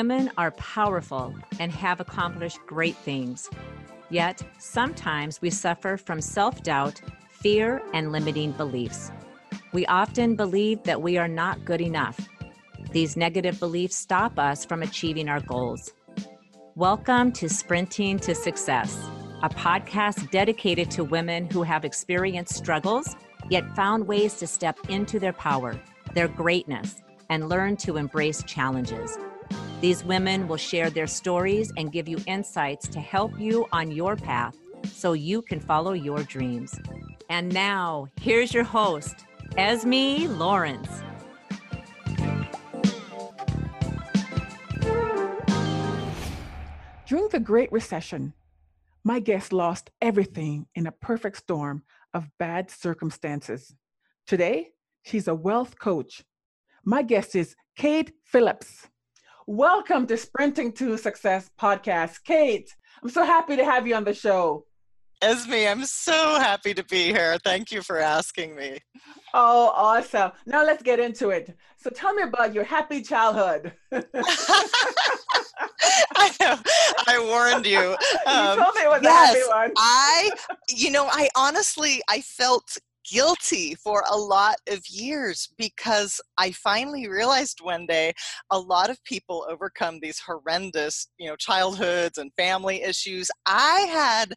Women are powerful and have accomplished great things. Yet, sometimes we suffer from self doubt, fear, and limiting beliefs. We often believe that we are not good enough. These negative beliefs stop us from achieving our goals. Welcome to Sprinting to Success, a podcast dedicated to women who have experienced struggles, yet found ways to step into their power, their greatness, and learn to embrace challenges. These women will share their stories and give you insights to help you on your path so you can follow your dreams. And now, here's your host, Esme Lawrence. During the Great Recession, my guest lost everything in a perfect storm of bad circumstances. Today, she's a wealth coach. My guest is Kate Phillips. Welcome to Sprinting to Success podcast. Kate, I'm so happy to have you on the show. Esme, I'm so happy to be here. Thank you for asking me. Oh, awesome. Now let's get into it. So tell me about your happy childhood. I know. I warned you. Um, you told me it was yes, a happy one. I, you know, I honestly, I felt guilty for a lot of years because I finally realized one day a lot of people overcome these horrendous, you know, childhoods and family issues. I had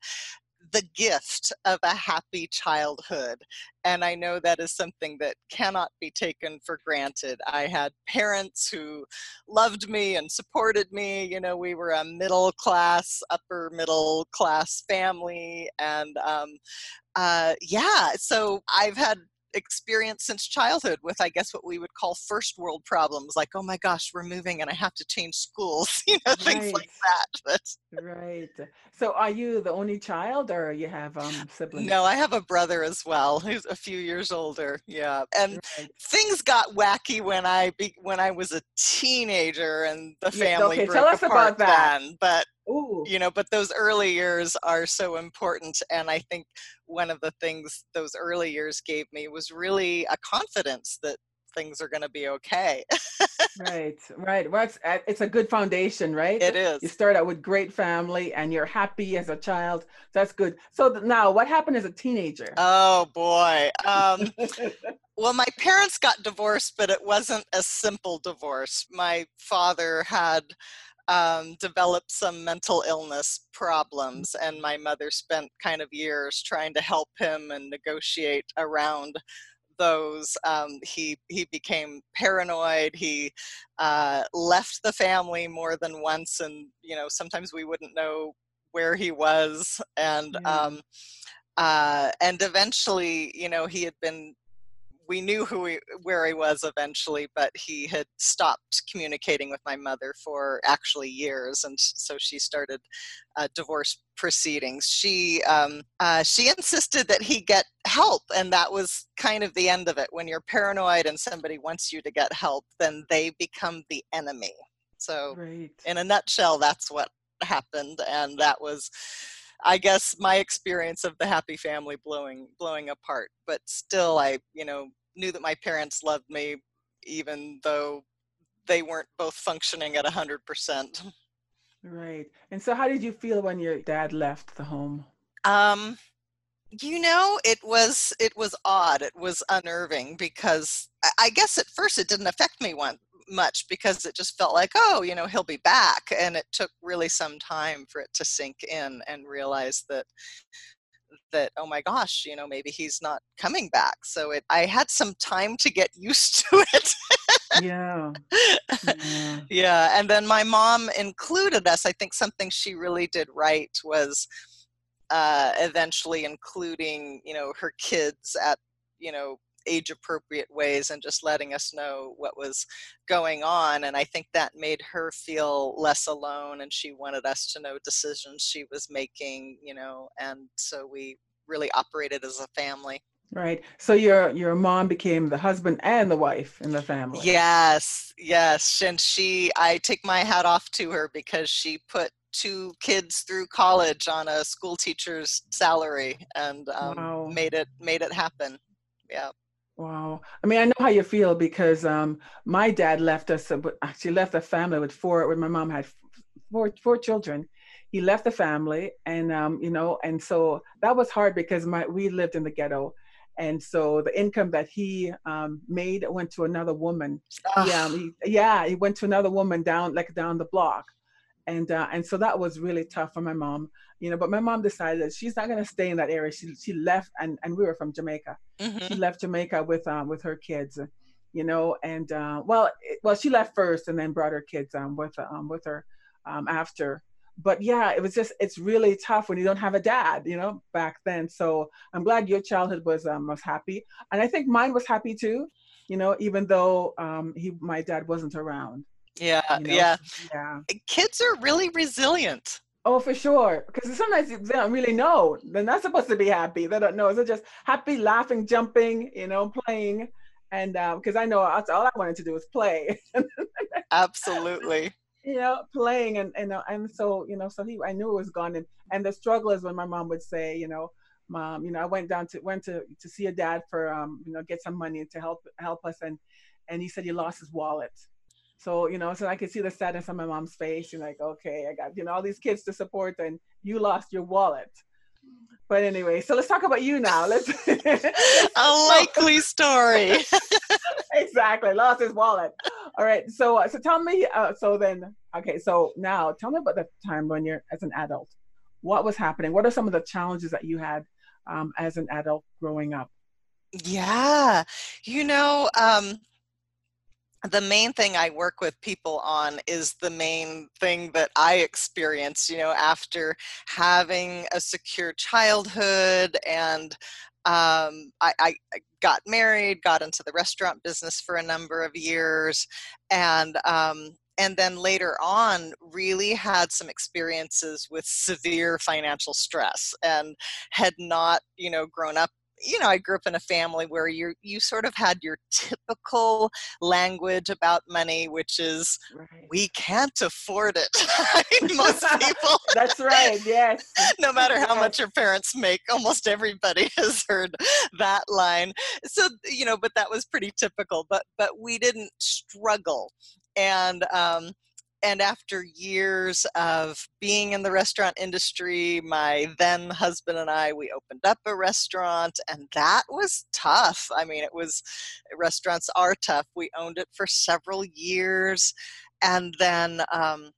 the gift of a happy childhood. And I know that is something that cannot be taken for granted. I had parents who loved me and supported me. You know, we were a middle class, upper middle class family. And um, uh, yeah, so I've had experience since childhood with i guess what we would call first world problems like oh my gosh we're moving and i have to change schools you know things like that but, right. So are you the only child or you have um siblings? No i have a brother as well who's a few years older yeah and right. things got wacky when i be, when i was a teenager and the family yeah, okay tell us about that. then, but Ooh. you know but those early years are so important and i think one of the things those early years gave me was really a confidence that things are going to be okay. Right right. Well it's, uh, it's a good foundation right? It is. You start out with great family and you're happy as a child. That's good. So now what happened as a teenager? Oh boy. Um, well my parents got divorced but it wasn't a simple divorce. My father had um, developed some mental illness problems, and my mother spent kind of years trying to help him and negotiate around those. Um, he he became paranoid. He uh, left the family more than once, and you know sometimes we wouldn't know where he was, and yeah. um, uh, and eventually, you know, he had been we knew who he, where he was eventually, but he had stopped communicating with my mother for actually years, and so she started uh, divorce proceedings. She um, uh, she insisted that he get help, and that was kind of the end of it. When you're paranoid and somebody wants you to get help, then they become the enemy. So, right. in a nutshell, that's what happened, and that was I guess my experience of the happy family blowing blowing apart. But still, I you know knew that my parents loved me, even though they weren't both functioning at a hundred percent. Right. And so, how did you feel when your dad left the home? Um, you know, it was it was odd. It was unnerving because I guess at first it didn't affect me one much because it just felt like, oh, you know, he'll be back. And it took really some time for it to sink in and realize that that oh my gosh you know maybe he's not coming back so it i had some time to get used to it yeah. yeah yeah and then my mom included us i think something she really did right was uh, eventually including you know her kids at you know age appropriate ways and just letting us know what was going on. And I think that made her feel less alone and she wanted us to know decisions she was making, you know, and so we really operated as a family. Right. So your your mom became the husband and the wife in the family. Yes, yes. And she I take my hat off to her because she put two kids through college on a school teacher's salary and um, wow. made it made it happen. Yeah. Wow. I mean, I know how you feel because um, my dad left us, actually left a family with four, when my mom had four, four children. He left the family and, um, you know, and so that was hard because my, we lived in the ghetto. And so the income that he um, made went to another woman. He, um, he, yeah, he went to another woman down, like down the block. And, uh, and so that was really tough for my mom you know but my mom decided that she's not going to stay in that area. She, she left and, and we were from jamaica. Mm-hmm. she left jamaica with um, with her kids you know and uh, well it, well she left first and then brought her kids um, with um, with her um, after. But yeah it was just it's really tough when you don't have a dad you know back then. So i'm glad your childhood was um, was happy. And i think mine was happy too you know even though um, he my dad wasn't around yeah you know? yeah yeah kids are really resilient Oh, for sure. Because sometimes they don't really know. They're not supposed to be happy. They don't know. They're just happy, laughing, jumping, you know, playing. And because um, I know all I wanted to do was play. Absolutely. you know, playing and and and so you know, so he I knew it was gone. And and the struggle is when my mom would say, you know, mom, you know, I went down to went to to see a dad for um, you know, get some money to help help us, and and he said he lost his wallet so, you know, so I could see the sadness on my mom's face. You're like, okay, I got, you know, all these kids to support and you lost your wallet. But anyway, so let's talk about you now. Let's a likely story. exactly, lost his wallet. All right, so uh, so tell me. Uh, so then, okay, so now tell me about the time when you're as an adult. What was happening? What are some of the challenges that you had um, as an adult growing up? Yeah, you know, um, the main thing I work with people on is the main thing that I experienced, you know, after having a secure childhood and um, I, I, got married, got into the restaurant business for a number of years, and um, and then later on really had some experiences with severe financial stress and had not you know grown up you know, I grew up in a family where you you sort of had your typical language about money, which is right. we can't afford it. Most people. That's right. Yes. no matter how yes. much your parents make, almost everybody has heard that line. So you know, but that was pretty typical. But but we didn't struggle, and um, and after years of being in the restaurant industry my then husband and i we opened up a restaurant and that was tough. I mean it was restaurants are tough. We owned it for several years and then um,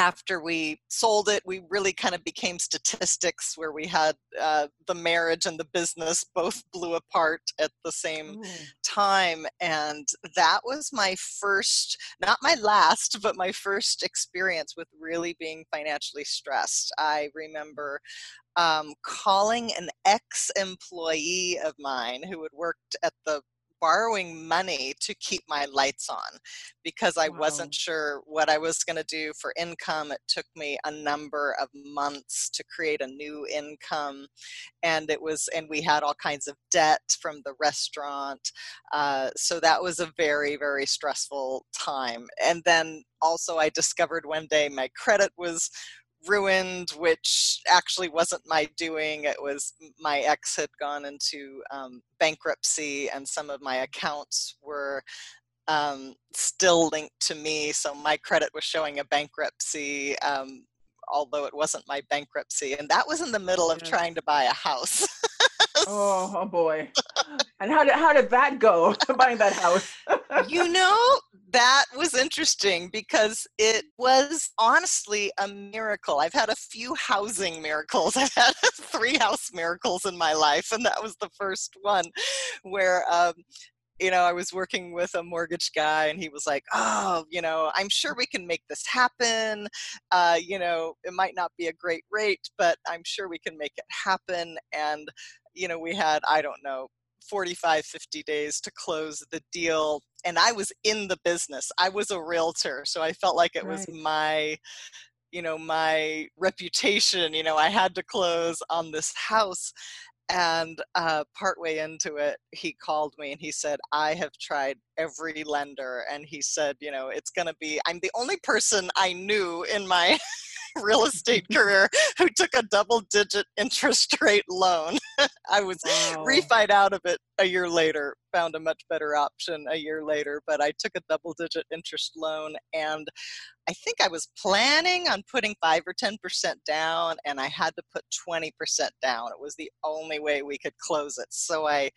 after we sold it, we really kind of became statistics where we had uh, the marriage and the business both blew apart at the same Ooh. time. And that was my first, not my last, but my first experience with really being financially stressed. I remember um, calling an ex employee of mine who had worked at the borrowing money to keep my lights on because I wow. wasn't sure what I was going to do for income. It took me a number of months to create a new income. And it was, and we had all kinds of debt from the restaurant. Uh, so that was a very, very stressful time. And then also, I discovered one day my credit was ruined, which actually wasn't my doing. It was my ex had gone into um, bankruptcy, and some of my accounts were um, still linked to me. So my credit was showing a bankruptcy, um, although it wasn't my bankruptcy. And that was in the middle of yes. trying to buy a house. oh, oh boy. And how did how did that go? Buying that house? you know, that was interesting because it was honestly a miracle. I've had a few housing miracles. I've had three house miracles in my life, and that was the first one where um, you know, I was working with a mortgage guy and he was like, oh, you know, I'm sure we can make this happen. Uh, you know, it might not be a great rate, but I'm sure we can make it happen. And, you know, we had, I don't know, 45 50 days to close the deal and i was in the business i was a realtor so i felt like it right. was my you know my reputation you know i had to close on this house and uh, partway into it he called me and he said i have tried every lender and he said you know it's going to be i'm the only person i knew in my real estate career who took a double digit interest rate loan. I was Wow. refied out of it a year later, found a much better option a year later, but I took a double digit interest loan and I think I was planning on putting 5 or 10% down and I had to put 20% down. It was the only way we could close it. So I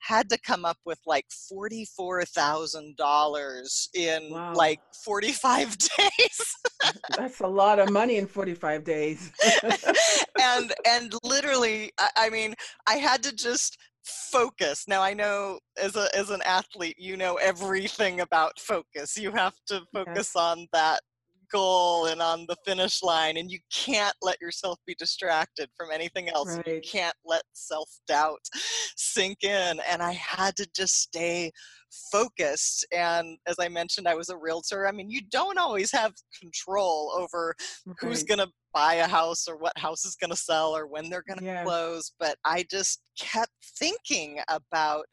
had to come up with like $44,000 in Wow. like 45 days. That's a lot of money in 45 days. and and literally I, I mean i had to just focus now i know as a as an athlete you know everything about focus you have to focus on that goal and on the finish line and you can't let yourself be distracted from anything else you can't let self-doubt sink in and i had to just stay focused and as i mentioned i was a realtor. I mean you don't always have control over who's going to buy a house or what house is going to sell or when they're going to Yes. close but i just kept thinking about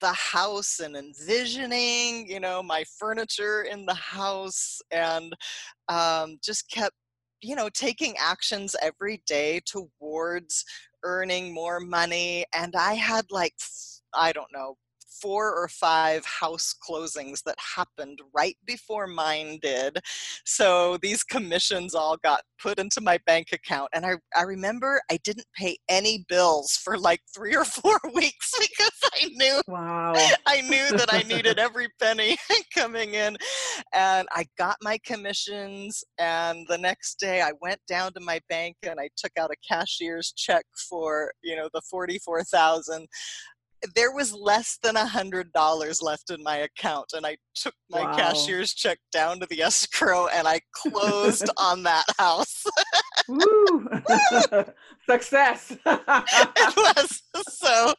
the house and envisioning you know my furniture in the house and um, just kept you know taking actions every day towards earning more money. And i had like I don't know four or five house closings that happened right before mine did so these commissions all got put into my bank account and i, I remember i didn't pay any bills for like three or four weeks because i knew Wow. I knew that I needed every penny coming in. And I got my commissions. And the next day I went down to my bank and I took out a cashier's check for, you know, the 44,000. There was less than a hundred dollars left in my account, and I took my Wow. cashier's check down to the escrow and I closed on that house. Woo! Success. it was so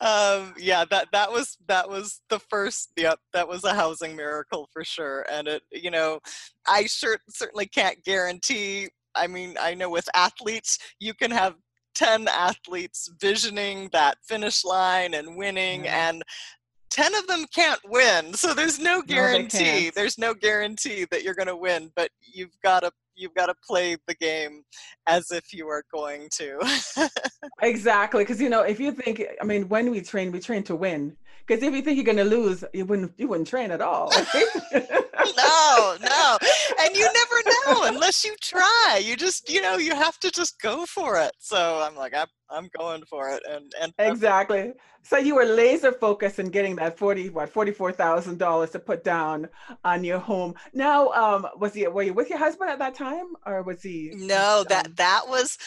um yeah that that was that was the first yep that was a housing miracle for sure and it you know i sure certainly can't guarantee i mean i know with athletes you can have 10 athletes visioning that finish line and winning and 10 of them can't win so there's no guarantee can't. there's no guarantee that you're going to win but you've got to you've got to play the game as if you are going to exactly. Because, you know, if you think, I mean, when we train, we train to win. Because if you think you're going to lose, you wouldn't, you wouldn't train at all. right? no, no. And you never know unless you try. You just, you know, you have to just go for it. So I'm like, I'm, I'm going for it. And, and Exactly. So you were laser focused in getting that forty what forty four thousand dollars to put down on your home. Now, um, was he were you with your husband at that time, or was he? no, um, that, that was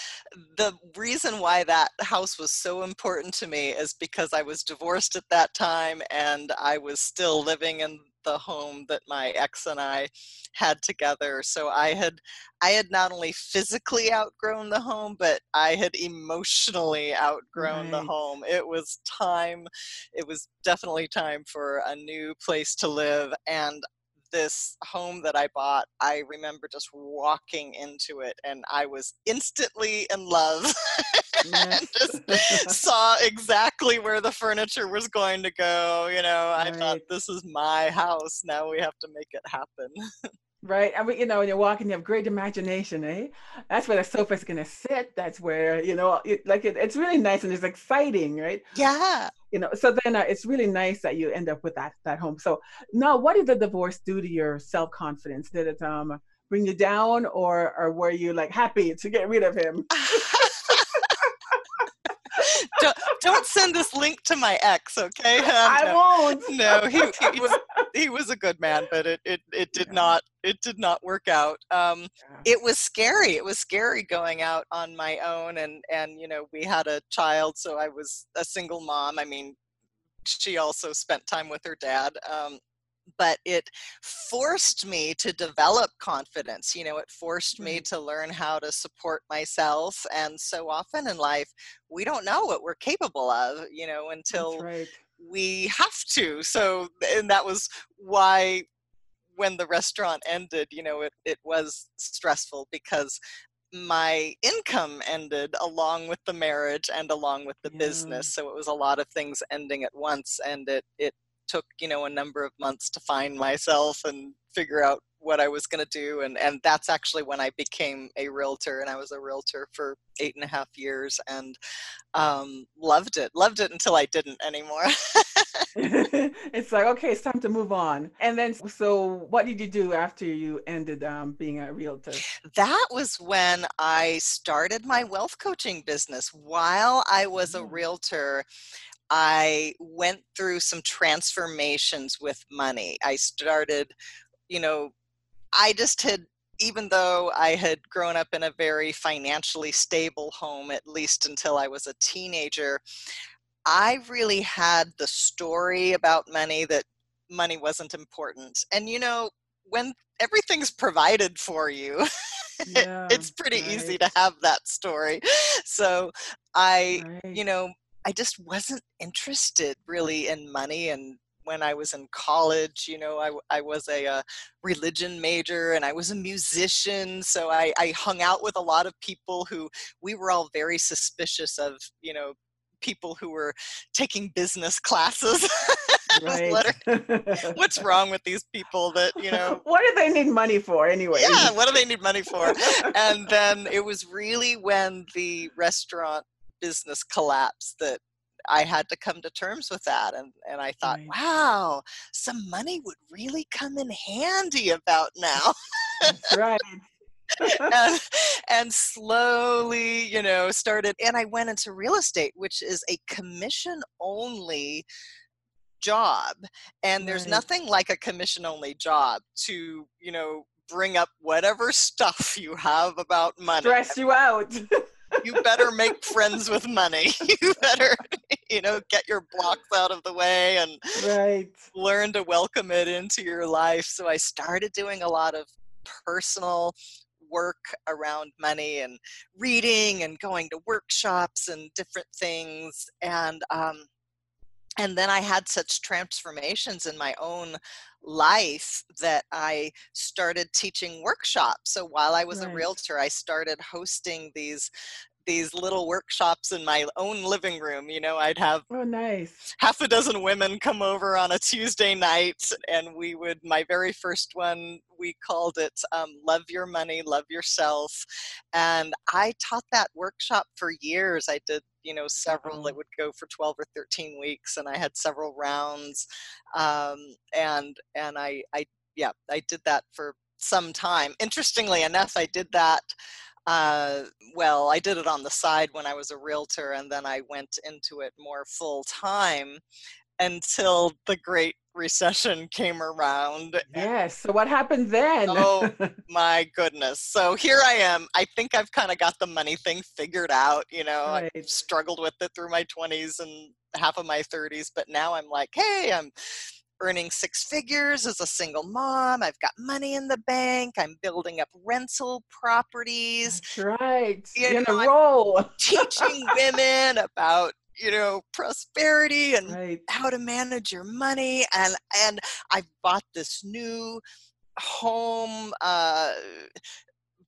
the reason why that house was so important to me is because I was divorced at that time and I was still living in the home that my ex and I had together. So I had I had not only physically outgrown the home, but I had emotionally outgrown the home. It was time, it was definitely time for a new place to live. And this home that I bought, I remember just walking into it and I was instantly in love. and just saw exactly where the furniture was going to go. You know, I thought this is my house. Now we have to make it happen. Right. I mean, you know, when you're walking, you have great imagination, eh? That's where the sofa's gonna sit. That's where, you know, it, like it, it's really nice and it's exciting, right? Yeah. You know, so then uh, it's really nice that you end up with that that home. So now, what did the divorce do to your self confidence? Did it um bring you down, or or were you like happy to get rid of him? don't, don't send this link to my ex, okay? Um, I no. won't. no, he, he was he was a good man, but it it, it did Yeah. not it did not work out. Um, Yeah. it was scary. It was scary going out on my own, and and you know we had a child, so I was a single mom. I mean, she also spent time with her dad. Um, but it forced me to develop confidence. You know, it forced me to learn how to support myself. And so often in life, we don't know what we're capable of, you know, until. We have to. So, and that was why when the restaurant ended, you know, it, it was stressful because my income ended along with the marriage and along with the Yeah. business. So it was a lot of things ending at once and it, it took, you know, a number of months to find myself and figure out what I was going to do. And, and that's actually when I became a realtor. And I was a realtor for eight and a half years and um, loved it. Loved it until I didn't anymore. it's like, okay, it's time to move on. And then, so what did you do after you ended um, being a realtor? That was when I started my wealth coaching business. While I was a oh. realtor, I went through some transformations with money. I started, you know, I just had, even though I had grown up in a very financially stable home, at least until I was a teenager, I really had the story about money that money wasn't important. And, you know, when everything's provided for you, yeah, it's pretty right. easy to have that story. So I, right. you know, I just wasn't interested really in money and when I was in college. You know, I, I was a, a, uh, religion major and I was a musician. So I, I hung out with a lot of people who we were all very suspicious of, you know, people who were taking business classes. Right. what's wrong with these people that, you know? What do they need money for anyway? Yeah, what do they need money for? and then it was really when the restaurant business collapsed that I had to come to terms with that. And, and I thought, right. wow, some money would really come in handy about now. That's right. and, and, slowly, you know, started, and I went into real estate, which is a commission only job. And there's right. nothing like a commission only job to, you know, bring up whatever stuff you have about money. Stress you out you better make friends with money. You better, you know, get your blocks out of the way and right. learn to welcome it into your life. So I started doing a lot of personal work around money and reading and going to workshops and different things. And um, and then I had such transformations in my own life that I started teaching workshops. So while I was right. a realtor, I started hosting these these little workshops in my own living room. You know, I'd have oh nice half a dozen women come over on a Tuesday night, and we would. My very first one, we called it um, "Love Your Money, Love Yourself," and I taught that workshop for years. I did you know several that would go for 12 or 13 weeks and i had several rounds um, and and i i yeah i did that for some time interestingly enough i did that uh, well, I did it on the side when I was a realtor, and then I went into it more full time until the Great Recession came around. Yes. So what happened then? oh my goodness. So here I am. I think I've kind of got the money thing figured out. You know, right. I struggled with it through my 20s and half of my 30s, but now I'm like, hey, I'm earning six figures as a single mom. I've got money in the bank. I'm building up rental properties. That's right. You in know, a roll. teaching women about you know prosperity and right. how to manage your money and and i've bought this new home uh,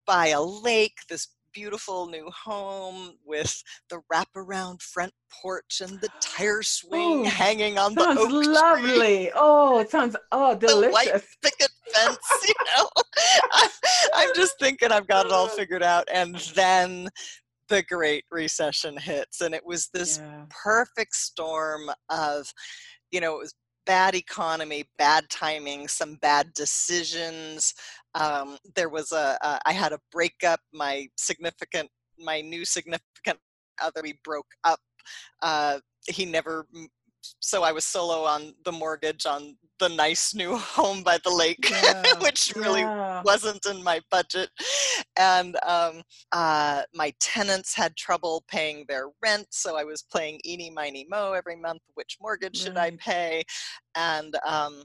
by a lake this beautiful new home with the wraparound front porch and the tire swing Ooh, hanging on the oak lovely. Tree. Oh, it sounds oh delicious. The white picket fence, you know. I'm just thinking I've got it all oh. figured out, and then the Great Recession hits, and it was this yeah. perfect storm of, you know, it was bad economy, bad timing, some bad decisions, um, there was a uh, I had a breakup. My significant, my new significant other, we broke up. Uh, he never. So I was solo on the mortgage on the nice new home by the lake, yeah, which really yeah. wasn't in my budget. And um, uh, my tenants had trouble paying their rent, so I was playing eeny, miny, mo every month. Which mortgage right. should I pay? And um,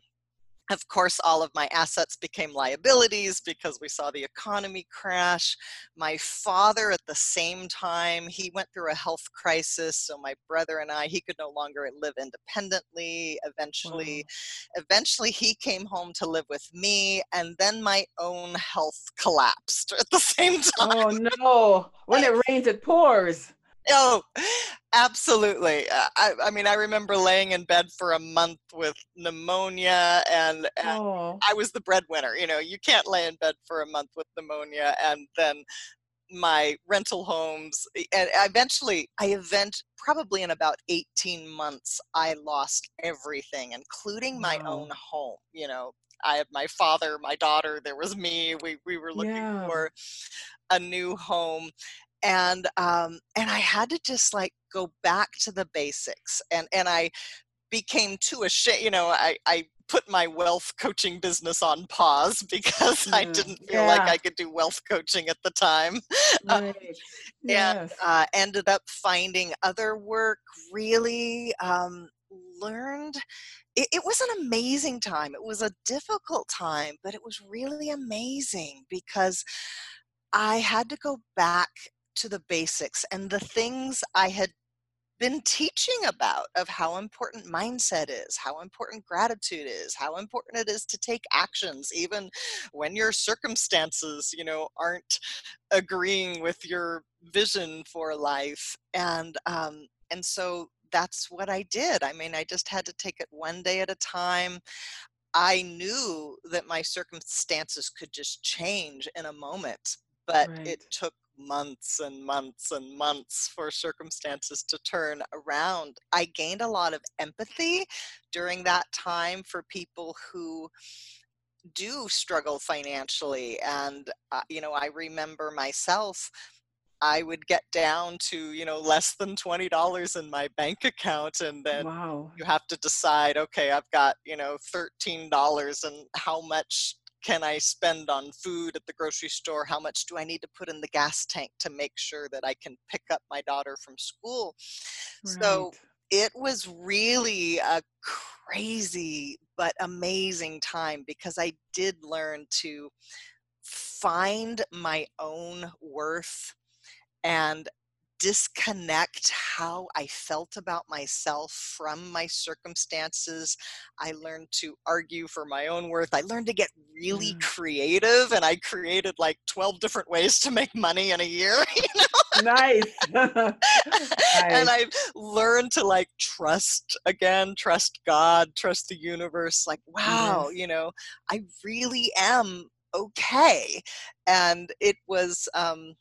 of course, all of my assets became liabilities because we saw the economy crash. My father, at the same time, he went through a health crisis. So my brother and I, he could no longer live independently. Eventually, wow. eventually, he came home to live with me, and then my own health collapsed at the same oh, time. Oh no! When it rains, it pours. Oh, absolutely. Uh, I, I, mean, I remember laying in bed for a month with pneumonia, and, and oh. I was the breadwinner. You know, you can't lay in bed for a month with pneumonia and then my rental homes and eventually i event probably in about 18 months i lost everything including my wow. own home you know i had my father my daughter there was me we, we were looking yeah. for a new home and um, and I had to just like go back to the basics, and and I became too ashamed. You know, I I put my wealth coaching business on pause because mm, I didn't feel yeah. like I could do wealth coaching at the time. Um, right. um, yes. And uh, ended up finding other work, really um, learned. It, it was an amazing time. It was a difficult time, but it was really amazing because I had to go back to the basics and the things I had been teaching about of how important mindset is, how important gratitude is, how important it is to take actions even when your circumstances, you know, aren't agreeing with your vision for life. And um, and so that's what I did. I mean, I just had to take it one day at a time. I knew that my circumstances could just change in a moment, but right. it took months and months and months for circumstances to turn around. I gained a lot of empathy during that time for people who do struggle financially. And, uh, you know, I remember myself. I would get down to, you know, less than $20 in my bank account. And then wow. you have to decide, okay, I've got, you know, $13 and how much can I spend on food at the grocery store? How much do I need to put in the gas tank to make sure that I can pick up my daughter from school? Right. So it was really a crazy but amazing time because I did learn to find my own worth and disconnect how I felt about myself from my circumstances. I learned to argue for my own worth. I learned to get really mm. creative and I created like 12 different ways to make money in a year, you know? nice. nice. And I've learned to like trust again, trust God, trust the universe. Like, wow, yes. you know, I really am okay. And it was, um,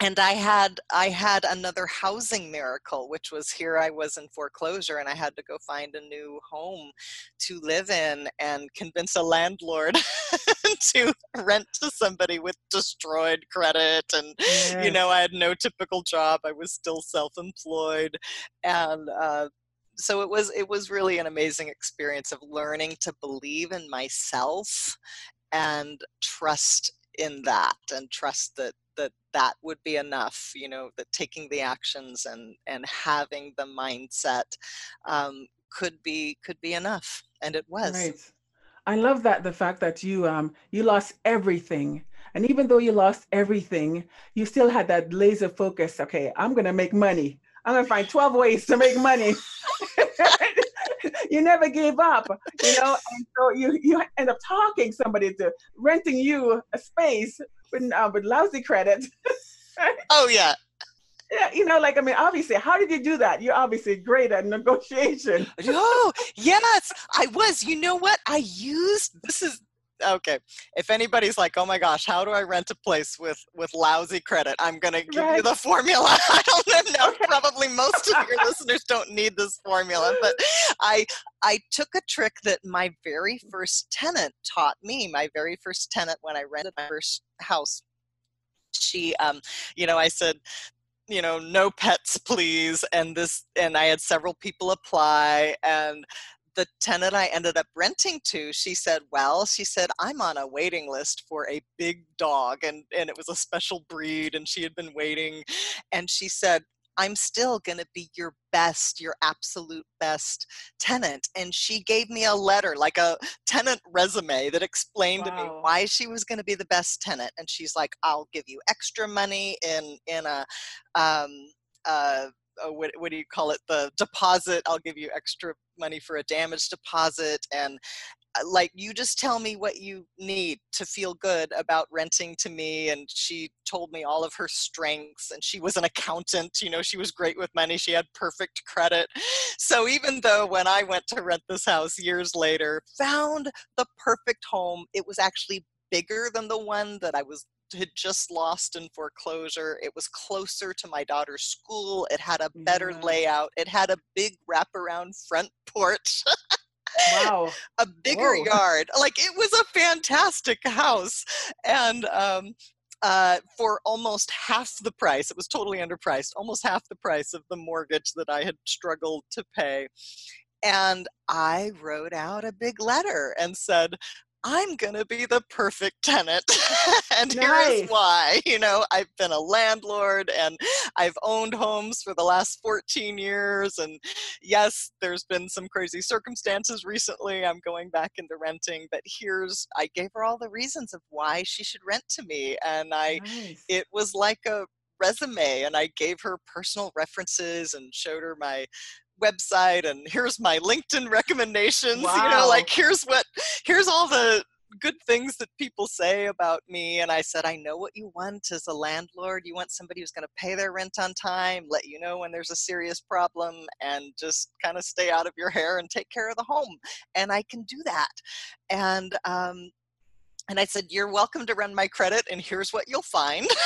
and i had i had another housing miracle which was here i was in foreclosure and i had to go find a new home to live in and convince a landlord to rent to somebody with destroyed credit and yes. you know i had no typical job i was still self-employed and uh, so it was it was really an amazing experience of learning to believe in myself and trust in that and trust that that that would be enough you know that taking the actions and and having the mindset um, could be could be enough and it was. Right. I love that the fact that you um you lost everything and even though you lost everything you still had that laser focus okay i'm gonna make money. I'm gonna find 12 ways to make money you never gave up, you know, and so you you end up talking somebody to renting you a space with, uh, with lousy credit. oh yeah. Yeah, you know, like I mean, obviously, how did you do that? You're obviously great at negotiation. oh yes, I was. You know what? I used this is okay if anybody's like oh my gosh how do i rent a place with with lousy credit i'm gonna give right. you the formula i don't know okay. probably most of your listeners don't need this formula but i i took a trick that my very first tenant taught me my very first tenant when i rented my first house she um you know i said you know no pets please and this and i had several people apply and the tenant I ended up renting to, she said, Well, she said, I'm on a waiting list for a big dog. And, and it was a special breed, and she had been waiting. And she said, I'm still going to be your best, your absolute best tenant. And she gave me a letter, like a tenant resume that explained wow. to me why she was going to be the best tenant. And she's like, I'll give you extra money in, in a, um, uh, uh, what, what do you call it the deposit i'll give you extra money for a damage deposit and Uh, like you just tell me what you need to feel good about renting to me and she told me all of her strengths and she was an accountant you know she was great with money she had perfect credit so even though when i went to rent this house years later found the perfect home it was actually bigger than the one that i was had just lost in foreclosure. It was closer to my daughter's school. It had a better yeah. layout. It had a big wraparound front porch. Wow. a bigger Whoa. yard. Like it was a fantastic house. And um, uh, for almost half the price, it was totally underpriced, almost half the price of the mortgage that I had struggled to pay. And I wrote out a big letter and said, I'm going to be the perfect tenant. and nice. here's why. You know, I've been a landlord and I've owned homes for the last 14 years. And yes, there's been some crazy circumstances recently. I'm going back into renting, but here's, I gave her all the reasons of why she should rent to me. And I, nice. it was like a, resume and I gave her personal references and showed her my website and here's my LinkedIn recommendations. Wow. You know, like here's what here's all the good things that people say about me and i said i know what you want as a landlord you want somebody who's going to pay their rent on time let you know when there's a serious problem and just kind of stay out of your hair and take care of the home and i can do that and um, and i said you're welcome to run my credit and here's what you'll find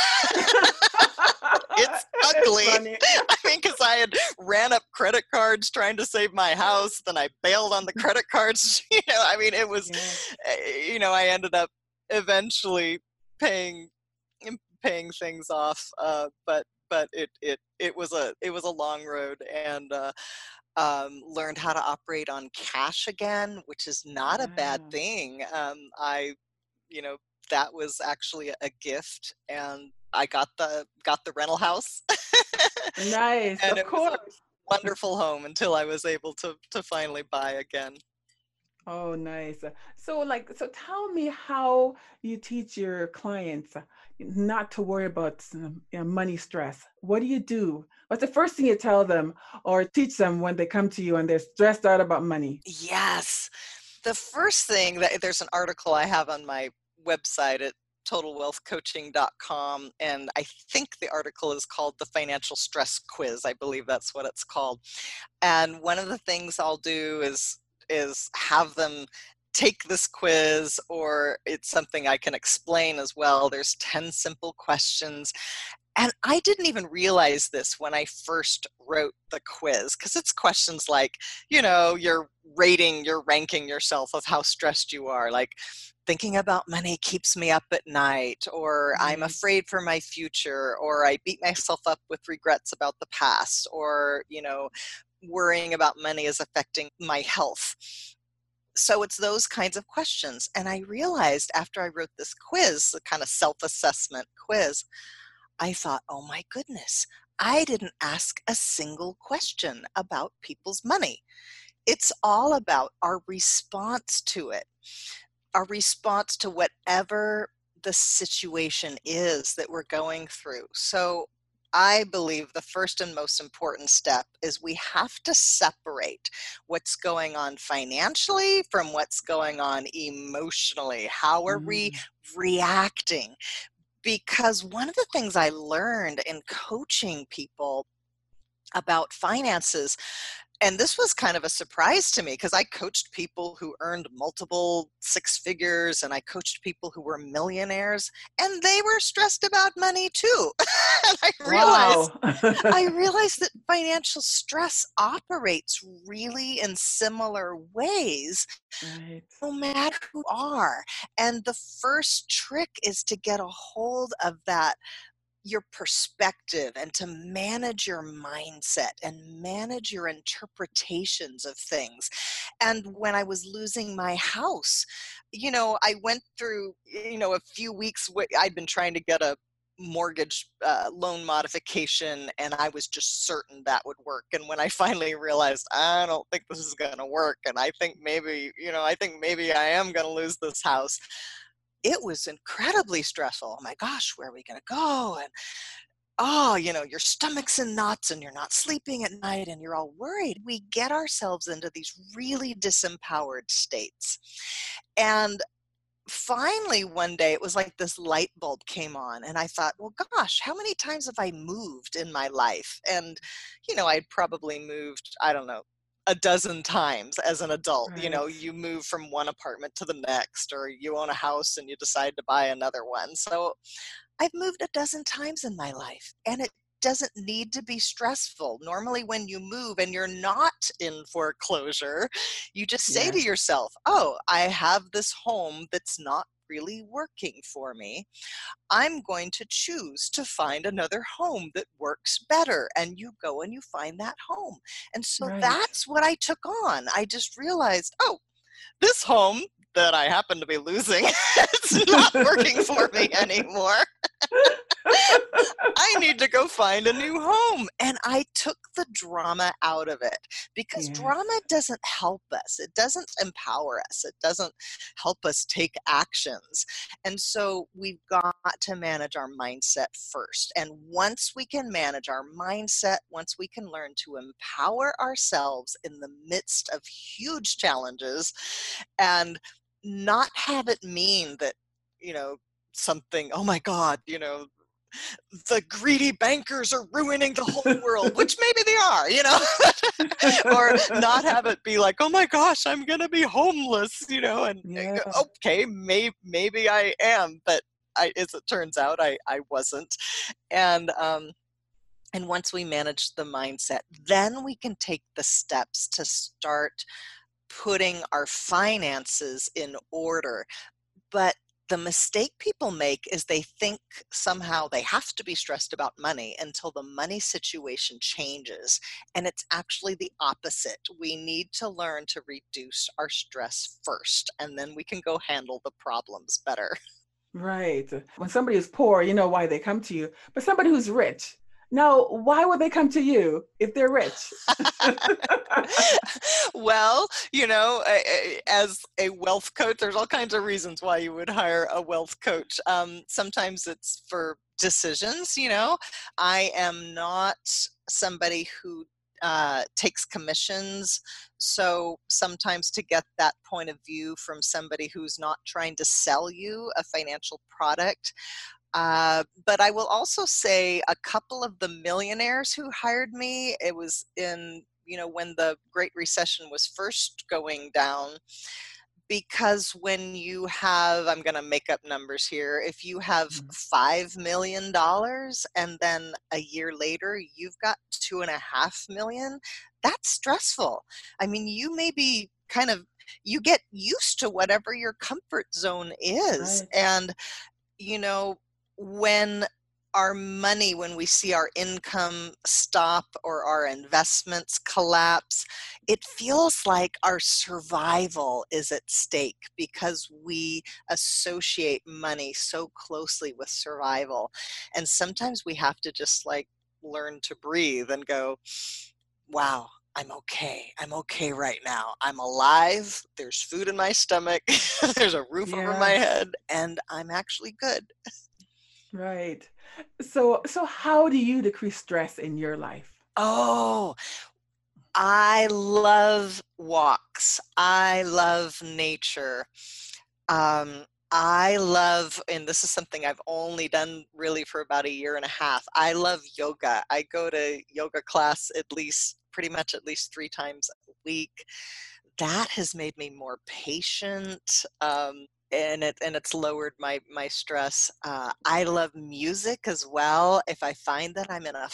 it's ugly. I mean, because I had ran up credit cards trying to save my house, then I bailed on the credit cards. You know, I mean, it was, yeah. Eh, you know, I ended up eventually paying paying things off, uh, but but it it it was a it was a long road and. Uh, um, learned how to operate on cash again, which is not a bad thing. Um, I, you know, that was actually a gift, and I got the got the rental house. nice, and of course. wonderful home until I was able to to finally buy again. Oh, nice. So, like, so tell me how you teach your clients not to worry about you know, money stress. What do you do? What's the first thing you tell them or teach them when they come to you and they're stressed out about money? Yes. The first thing that eh, there's an article I have on my website at totalwealthcoaching.com and i think the article is called the financial stress quiz i believe that's what it's called and one of the things i'll do is is have them take this quiz or it's something I can explain as well. There's 10 simple questions. And I didn't even realize this when I first wrote the quiz because it's questions like, you know, you're rating, you're ranking yourself of how stressed you are. Like, thinking about money keeps me up at night, or mm-hmm. I'm afraid for my future, or I beat myself up with regrets about the past, or, you know, worrying about money is affecting my health. So it's those kinds of questions. And I realized after I wrote this quiz, the kind of self assessment quiz, I thought, oh my goodness, I didn't ask a single question about people's money. It's all about our response to it, our response to whatever the situation is that we're going through. So I believe the first and most important step is we have to separate what's going on financially from what's going on emotionally. How are mm. we reacting? Because one of the things I learned in coaching people about finances and this was kind of a surprise to me because I coached people who earned multiple six figures and I coached people who were millionaires and they were stressed about money too. and I realized wow. I realized that financial stress operates really in similar ways right. no matter who are. And the first trick is to get a hold of that your perspective and to manage your mindset and manage your interpretations of things. And when I was losing my house, you know, I went through, you know, a few weeks, I'd been trying to get a mortgage uh, loan modification and i was just certain that would work and when i finally realized i don't think this is going to work and i think maybe you know i think maybe i am going to lose this house it was incredibly stressful. Oh my gosh, where are we going to go? And oh, you know, your stomach's in knots and you're not sleeping at night and you're all worried. We get ourselves into these really disempowered states. And finally one day it was like this light bulb came on and i thought well gosh how many times have i moved in my life and you know i'd probably moved i don't know a dozen times as an adult right. you know you move from one apartment to the next or you own a house and you decide to buy another one so i've moved a dozen times in my life and it doesn't need to be stressful. Normally, when you move and you're not in foreclosure, you just say yeah. to yourself, Oh, I have this home that's not really working for me. I'm going to choose to find another home that works better. And you go and you find that home. And so right. that's what I took on. I just realized, oh, this home that I happen to be losing, it's not working for me anymore. I need to go find a new home. And I took the drama out of it because drama doesn't help us. It doesn't empower us. It doesn't help us take actions. And so we've got to manage our mindset first. And once we can manage our mindset, once we can learn to empower ourselves in the midst of huge challenges and not have it mean that, you know, something, oh my God, you know, the greedy bankers are ruining the whole world, which maybe they are, you know, or not have it be like, oh my gosh, I'm going to be homeless, you know, and yeah. okay, maybe, maybe I am, but I, as it turns out, I, I wasn't. And, um, and once we manage the mindset, then we can take the steps to start putting our finances in order. But the mistake people make is they think somehow they have to be stressed about money until the money situation changes. And it's actually the opposite. We need to learn to reduce our stress first, and then we can go handle the problems better. Right. When somebody is poor, you know why they come to you. But somebody who's rich, no, why would they come to you if they're rich? well, you know, as a wealth coach, there's all kinds of reasons why you would hire a wealth coach. Um, sometimes it's for decisions, you know. I am not somebody who uh, takes commissions. So sometimes to get that point of view from somebody who's not trying to sell you a financial product, uh, but I will also say a couple of the millionaires who hired me, it was in, you know, when the Great Recession was first going down. Because when you have, I'm going to make up numbers here, if you have mm-hmm. $5 million and then a year later you've got two and a half million, that's stressful. I mean, you may be kind of you get used to whatever your comfort zone is right. and you know when our money, when we see our income stop or our investments collapse, it feels like our survival is at stake because we associate money so closely with survival. And sometimes we have to just like learn to breathe and go, wow, I'm okay. I'm okay right now. I'm alive. There's food in my stomach. There's a roof yeah. over my head, and I'm actually good. Right. So so how do you decrease stress in your life? Oh, I love walks. I love nature. Um, I love, and this is something I've only done really for about a year and a half. I love yoga. I go to yoga class at least, pretty much at least three times a week. That has made me more patient. Um, and it and it's lowered my my stress. Uh, I love music as well. If I find that I'm in a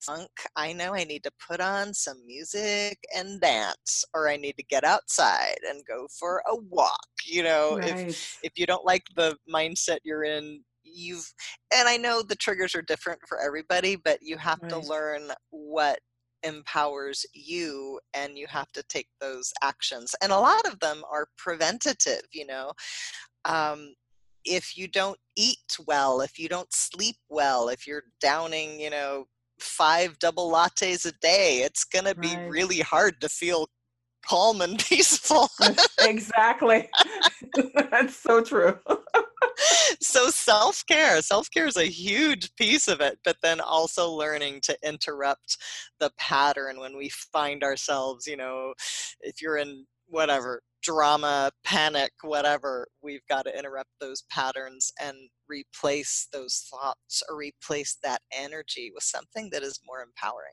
funk, I know I need to put on some music and dance, or I need to get outside and go for a walk. You know, right. if if you don't like the mindset you're in, you've and I know the triggers are different for everybody, but you have right. to learn what empowers you and you have to take those actions and a lot of them are preventative you know? Um, if you don't eat well if you don't sleep well if you're downing you know five double lattes a day it's going to be really hard to feel calm and peaceful. Exactly. That's so true so self-care self-care is a huge piece of it but then also learning to interrupt the pattern when we find ourselves you know if you're in whatever drama panic whatever we've got to interrupt those patterns and replace those thoughts or replace that energy with something that is more empowering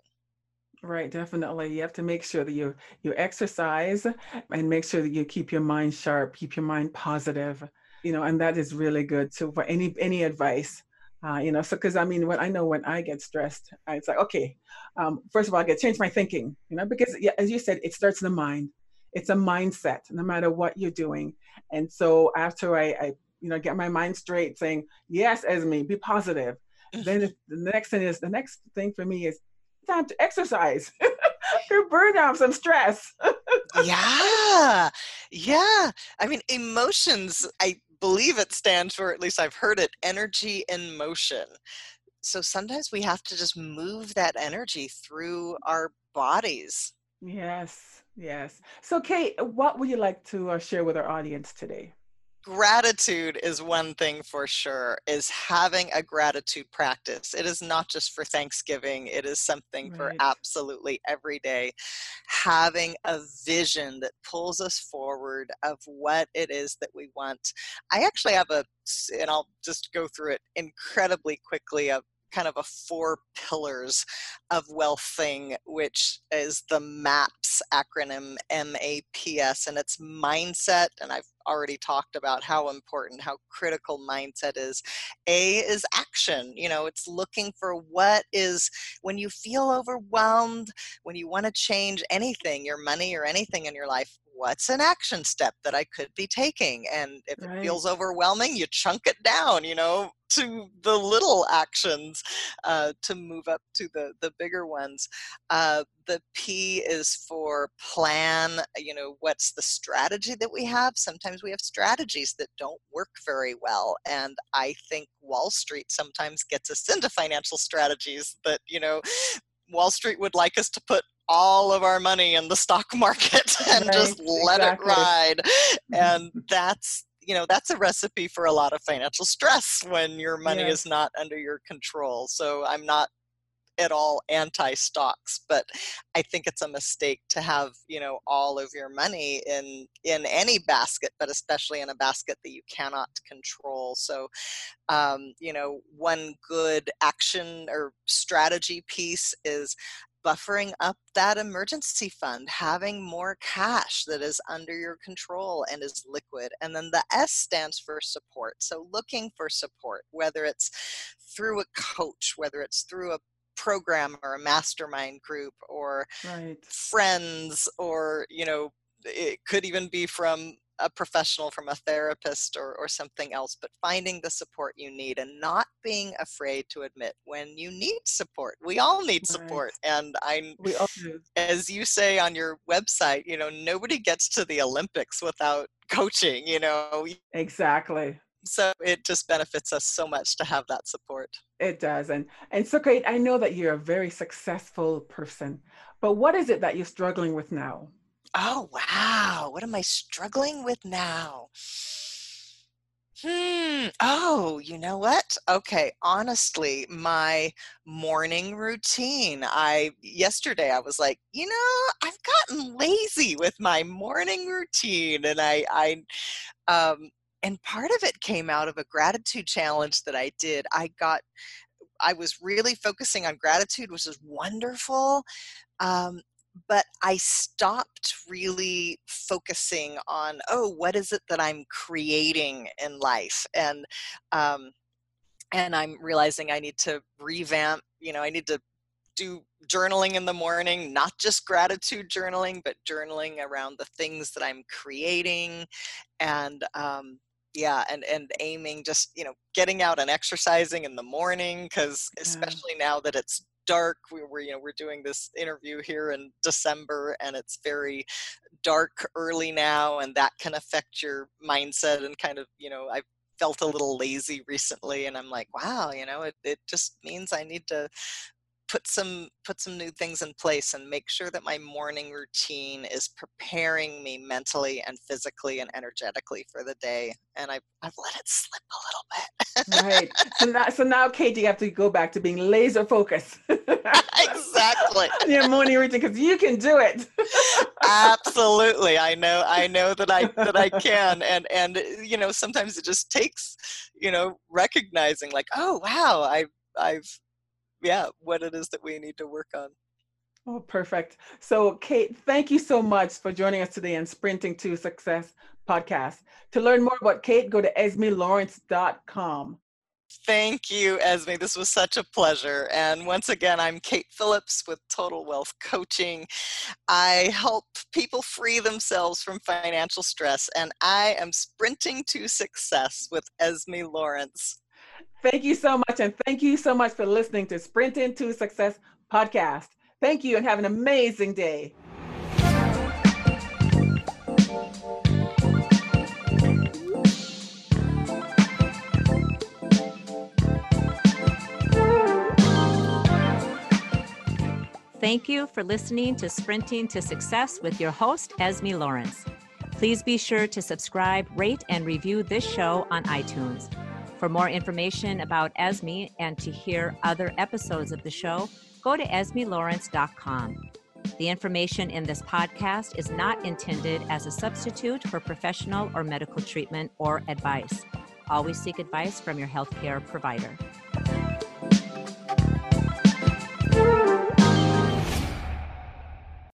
Right, definitely. You have to make sure that you you exercise and make sure that you keep your mind sharp, keep your mind positive. You know, and that is really good. So for any any advice, uh, you know, so because I mean, when I know when I get stressed, I, it's like okay, um, first of all, I get change my thinking. You know, because yeah, as you said, it starts in the mind. It's a mindset, no matter what you're doing. And so after I, I you know, get my mind straight, saying yes, Esme, be positive. then the next thing is the next thing for me is time to exercise to burn down some stress. yeah. Yeah. I mean, emotions, I believe it stands for, at least I've heard it, energy in motion. So sometimes we have to just move that energy through our bodies. Yes. Yes. So, Kate, what would you like to uh, share with our audience today? Gratitude is one thing for sure is having a gratitude practice. It is not just for thanksgiving it is something right. for absolutely every day. Having a vision that pulls us forward of what it is that we want. I actually have a and i'll just go through it incredibly quickly of kind of a four pillars of wealth thing, which is the MAPS acronym MAPS, and it's mindset. And I've already talked about how important, how critical mindset is. A is action. You know, it's looking for what is when you feel overwhelmed, when you want to change anything, your money or anything in your life, what's an action step that I could be taking? And if right. it feels overwhelming, you chunk it down, you know, to the little actions uh, to move up to the, the bigger ones. Uh, the P is for plan, you know, what's the strategy that we have? Sometimes we have strategies that don't work very well. And I think Wall Street sometimes gets us into financial strategies that, you know, Wall Street would like us to put all of our money in the stock market and right, just let exactly. it ride. And that's you know that's a recipe for a lot of financial stress when your money yes. is not under your control. So I'm not at all anti stocks but i think it's a mistake to have you know all of your money in in any basket but especially in a basket that you cannot control so um, you know one good action or strategy piece is buffering up that emergency fund, having more cash that is under your control and is liquid. And then the S stands for support. So looking for support, whether it's through a coach, whether it's through a program or a mastermind group or right. friends or you know it could even be from a professional from a therapist or, or something else, but finding the support you need and not being afraid to admit when you need support. We all need right. support. And I, we all do. as you say on your website, you know, nobody gets to the Olympics without coaching, you know. Exactly. So it just benefits us so much to have that support. It does. And, and so great. I know that you're a very successful person, but what is it that you're struggling with now? Oh, wow. What am I struggling with now? Hmm. Oh, you know what? Okay. Honestly, my morning routine. I yesterday I was like, you know, I've gotten lazy with my morning routine, and I, I, um, and part of it came out of a gratitude challenge that I did. I got, I was really focusing on gratitude, which is wonderful. Um, but I stopped really focusing on, oh, what is it that I'm creating in life? And, um, and I'm realizing I need to revamp, you know, I need to do journaling in the morning, not just gratitude journaling, but journaling around the things that I'm creating and, um, yeah and and aiming just you know getting out and exercising in the morning because especially now that it's dark. We were, you know, we're doing this interview here in December and it's very dark early now and that can affect your mindset and kind of, you know, I felt a little lazy recently and I'm like, wow, you know, it, it just means I need to put some put some new things in place and make sure that my morning routine is preparing me mentally and physically and energetically for the day and i've, I've let it slip a little bit. Right so now so now katie you have to go back to being laser focused. Exactly. Your morning routine because you can do it. Absolutely. I know i know that i that i can and and you know sometimes it just takes you know recognizing like oh wow i I've yeah, what it is that we need to work on. Oh, perfect. So, Kate, thank you so much for joining us today on Sprinting to Success podcast. To learn more about Kate, go to esmelawrence.com. Thank you, Esme. This was such a pleasure. And once again, I'm Kate Phillips with Total Wealth Coaching. I help people free themselves from financial stress, and I am sprinting to success with Esme Lawrence. Thank you so much. And thank you so much for listening to Sprinting to Success podcast. Thank you and have an amazing day. Thank you for listening to Sprinting to Success with your host, Esme Lawrence. Please be sure to subscribe, rate, and review this show on iTunes. For more information about Esme and to hear other episodes of the show, go to esmelawrence.com. The information in this podcast is not intended as a substitute for professional or medical treatment or advice. Always seek advice from your healthcare provider.